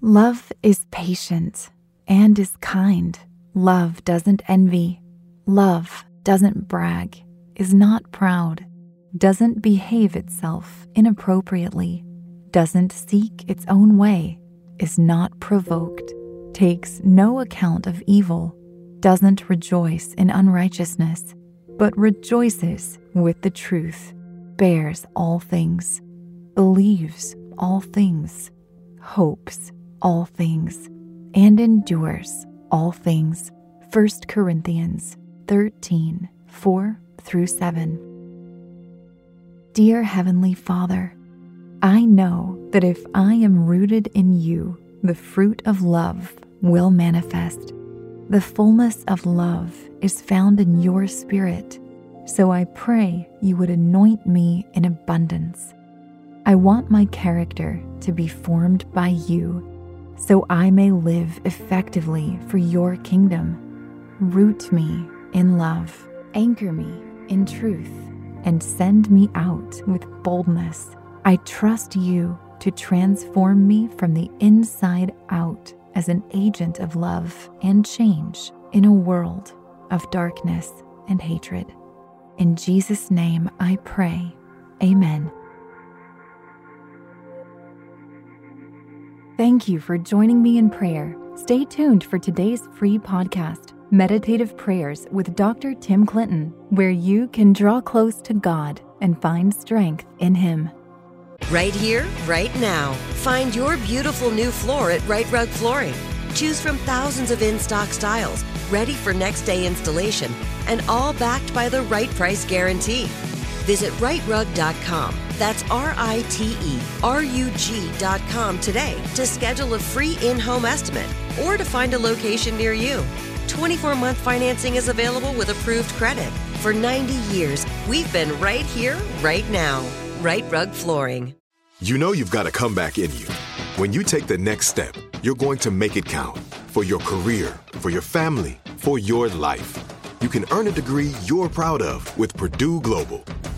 Love is patient and is kind. Love doesn't envy. Love doesn't brag, is not proud, doesn't behave itself inappropriately, doesn't seek its own way, is not provoked, takes no account of evil, doesn't rejoice in unrighteousness, but rejoices with the truth, bears all things, believes all things, hopes all things, and endures all things. 1 Corinthians 13 4 through 7. Dear Heavenly Father, I know that if I am rooted in you, the fruit of love will manifest. The fullness of love is found in your Spirit, so I pray you would anoint me in abundance. I want my character to be formed by you, so I may live effectively for your kingdom. Root me in love, anchor me in truth, and send me out with boldness. I trust you to transform me from the inside out as an agent of love and change in a world of darkness and hatred. In Jesus' name I pray. Amen. Thank you for joining me in prayer. Stay tuned for today's free podcast, Meditative Prayers with Dr. Tim Clinton, where you can draw close to God and find strength in Him. Right here, right now. Find your beautiful new floor at Rite Rug Flooring. Choose from thousands of in stock styles, ready for next day installation, and all backed by the right price guarantee. Visit riterug.com. That's R I T E R U G.com today to schedule a free in home estimate or to find a location near you. 24 month financing is available with approved credit. For 90 years, we've been right here, right now. Rite Rug Flooring. You know you've got a comeback in you. When you take the next step, you're going to make it count for your career, for your family, for your life. You can earn a degree you're proud of with Purdue Global.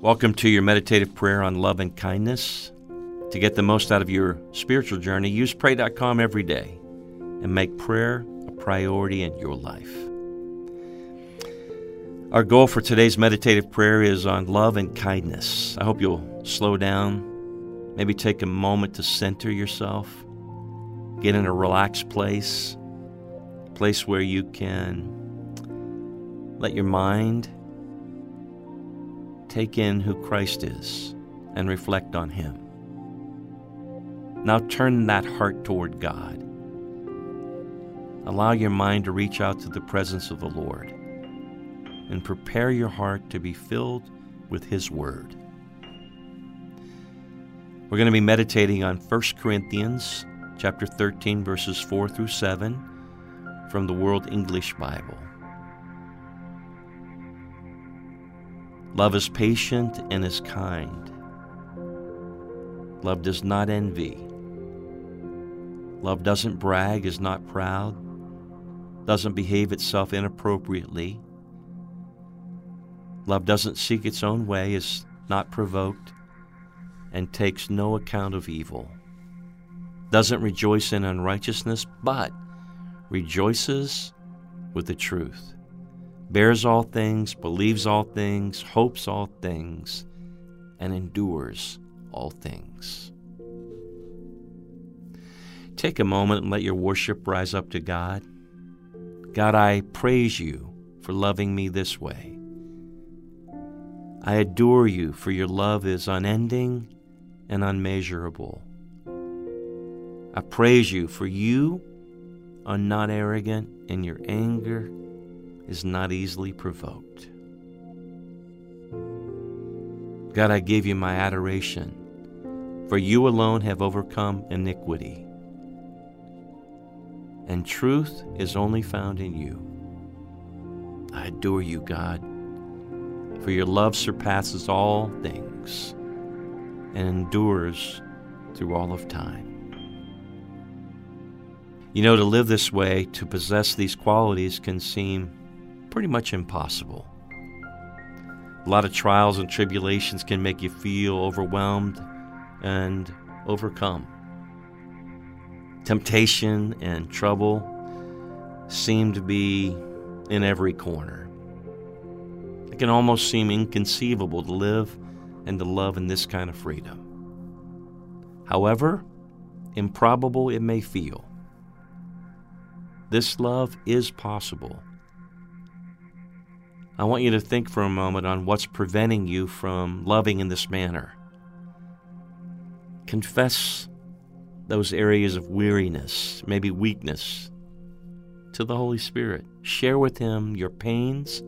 Welcome to your meditative prayer on love and kindness. To get the most out of your spiritual journey, use pray.com every day and make prayer a priority in your life. Our goal for today's meditative prayer is on love and kindness. I hope you'll slow down, maybe take a moment to center yourself, get in a relaxed place, a place where you can let your mind take in who Christ is and reflect on Him. Now turn that heart toward God. Allow your mind to reach out to the presence of the Lord and prepare your heart to be filled with His Word. We're going to be meditating on 1 Corinthians chapter 13 verses 4 through 7 from the World English Bible. Love is patient and is kind. Love does not envy. Love doesn't brag, is not proud, doesn't behave itself inappropriately. Love doesn't seek its own way, is not provoked, and takes no account of evil, doesn't rejoice in unrighteousness, but rejoices with the truth, bears all things, believes all things, hopes all things, and endures all things. Take a moment and let your worship rise up to God. God, I praise you for loving me this way. I adore you for your love is unending and unmeasurable. I praise you for you are not arrogant in your anger is not easily provoked. God, I give you my adoration, for you alone have overcome iniquity, and truth is only found in you. I adore you, God, for your love surpasses all things and endures through all of time. You know, to live this way, to possess these qualities, can seem pretty much impossible. A lot of trials and tribulations can make you feel overwhelmed and overcome. Temptation and trouble seem to be in every corner. It can almost seem inconceivable to live and to love in this kind of freedom. However improbable it may feel, this love is possible. I want you to think for a moment on what's preventing you from loving in this manner. Confess those areas of weariness, maybe weakness, to the Holy Spirit. Share with Him your pains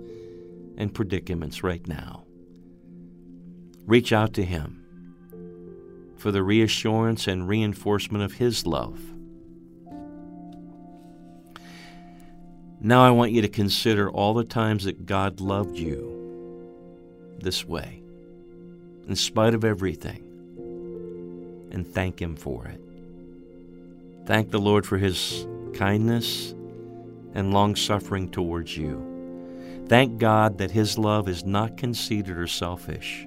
and predicaments right now. Reach out to Him for the reassurance and reinforcement of His love. Now I want you to consider all the times that God loved you this way, in spite of everything, and thank Him for it. Thank the Lord for His kindness and long suffering towards you. Thank God that His love is not conceited or selfish.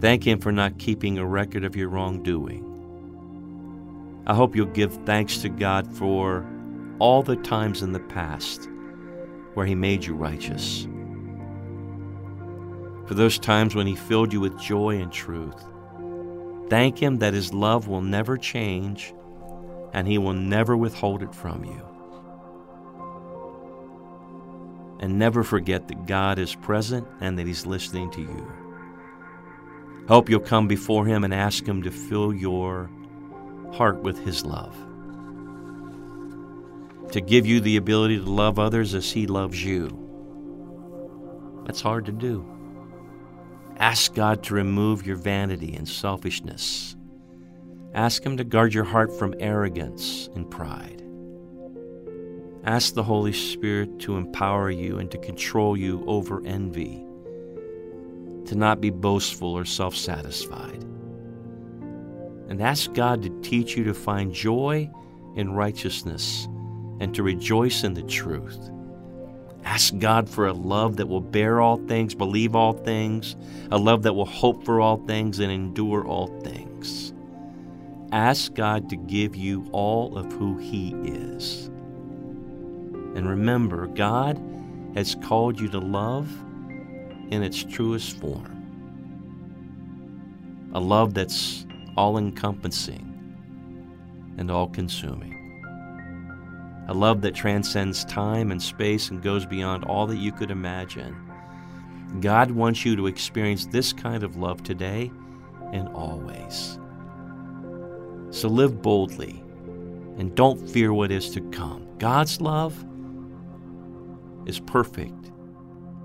Thank Him for not keeping a record of your wrongdoing. I hope you'll give thanks to God for all the times in the past where He made you righteous. For those times when He filled you with joy and truth. Thank Him that His love will never change and He will never withhold it from you. And never forget that God is present and that He's listening to you. Hope you'll come before Him and ask Him to fill your heart with His love to give you the ability to love others as He loves you. That's hard to do. Ask God to remove your vanity and selfishness. Ask Him to guard your heart from arrogance and pride. Ask the Holy Spirit to empower you and to control you over envy, to not be boastful or self satisfied. And ask God to teach you to find joy in righteousness and to rejoice in the truth. Ask God for a love that will bear all things, believe all things, a love that will hope for all things and endure all things. Ask God to give you all of who He is. And remember, God has called you to love in its truest form a love that's all encompassing and all consuming a love that transcends time and space and goes beyond all that you could imagine. God wants you to experience this kind of love today and always. So live boldly and don't fear what is to come. God's love is perfect,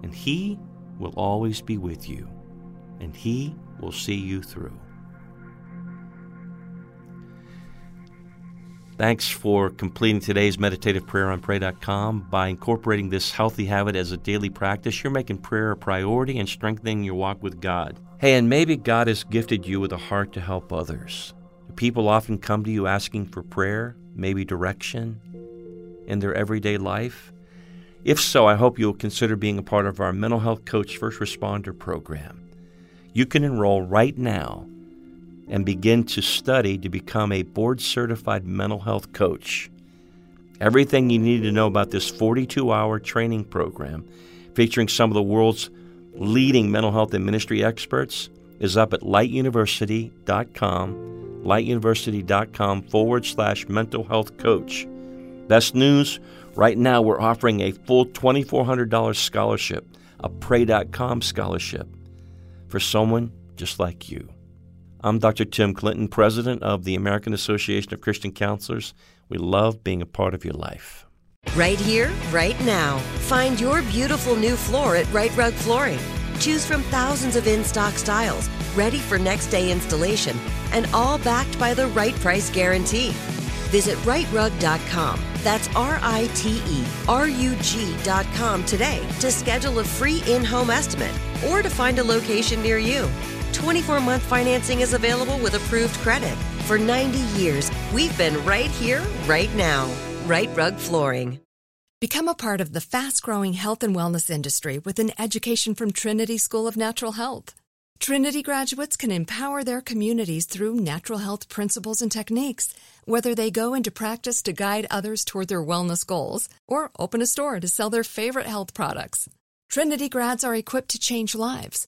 and He will always be with you, and He will see you through. Thanks for completing today's meditative prayer on pray.com. By incorporating this healthy habit as a daily practice, you're making prayer a priority and strengthening your walk with God. Hey, and maybe God has gifted you with a heart to help others. People often come to you asking for prayer, maybe direction in their everyday life. If so, I hope you'll consider being a part of our Mental Health Coach First Responder program. You can enroll right now and begin to study to become a board certified mental health coach. Everything you need to know about this 42 hour training program featuring some of the world's leading mental health and ministry experts is up at lightuniversity.com, lightuniversity.com forward slash mental health coach. Best news right now, we're offering a full $2,400 scholarship, a pray.com scholarship, for someone just like you. I'm Dr. Tim Clinton, president of the American Association of Christian Counselors. We love being a part of your life. Right here, right now. Find your beautiful new floor at Rite Rug Flooring. Choose from thousands of in stock styles, ready for next day installation, and all backed by the right price guarantee. Visit riterug.com. That's R I T E R U G.com today to schedule a free in home estimate or to find a location near you. 24 month financing is available with approved credit. For 90 years, we've been right here, right now. Rite Rug Flooring. Become a part of the fast growing health and wellness industry with an education from Trinity School of Natural Health. Trinity graduates can empower their communities through natural health principles and techniques, whether they go into practice to guide others toward their wellness goals or open a store to sell their favorite health products. Trinity grads are equipped to change lives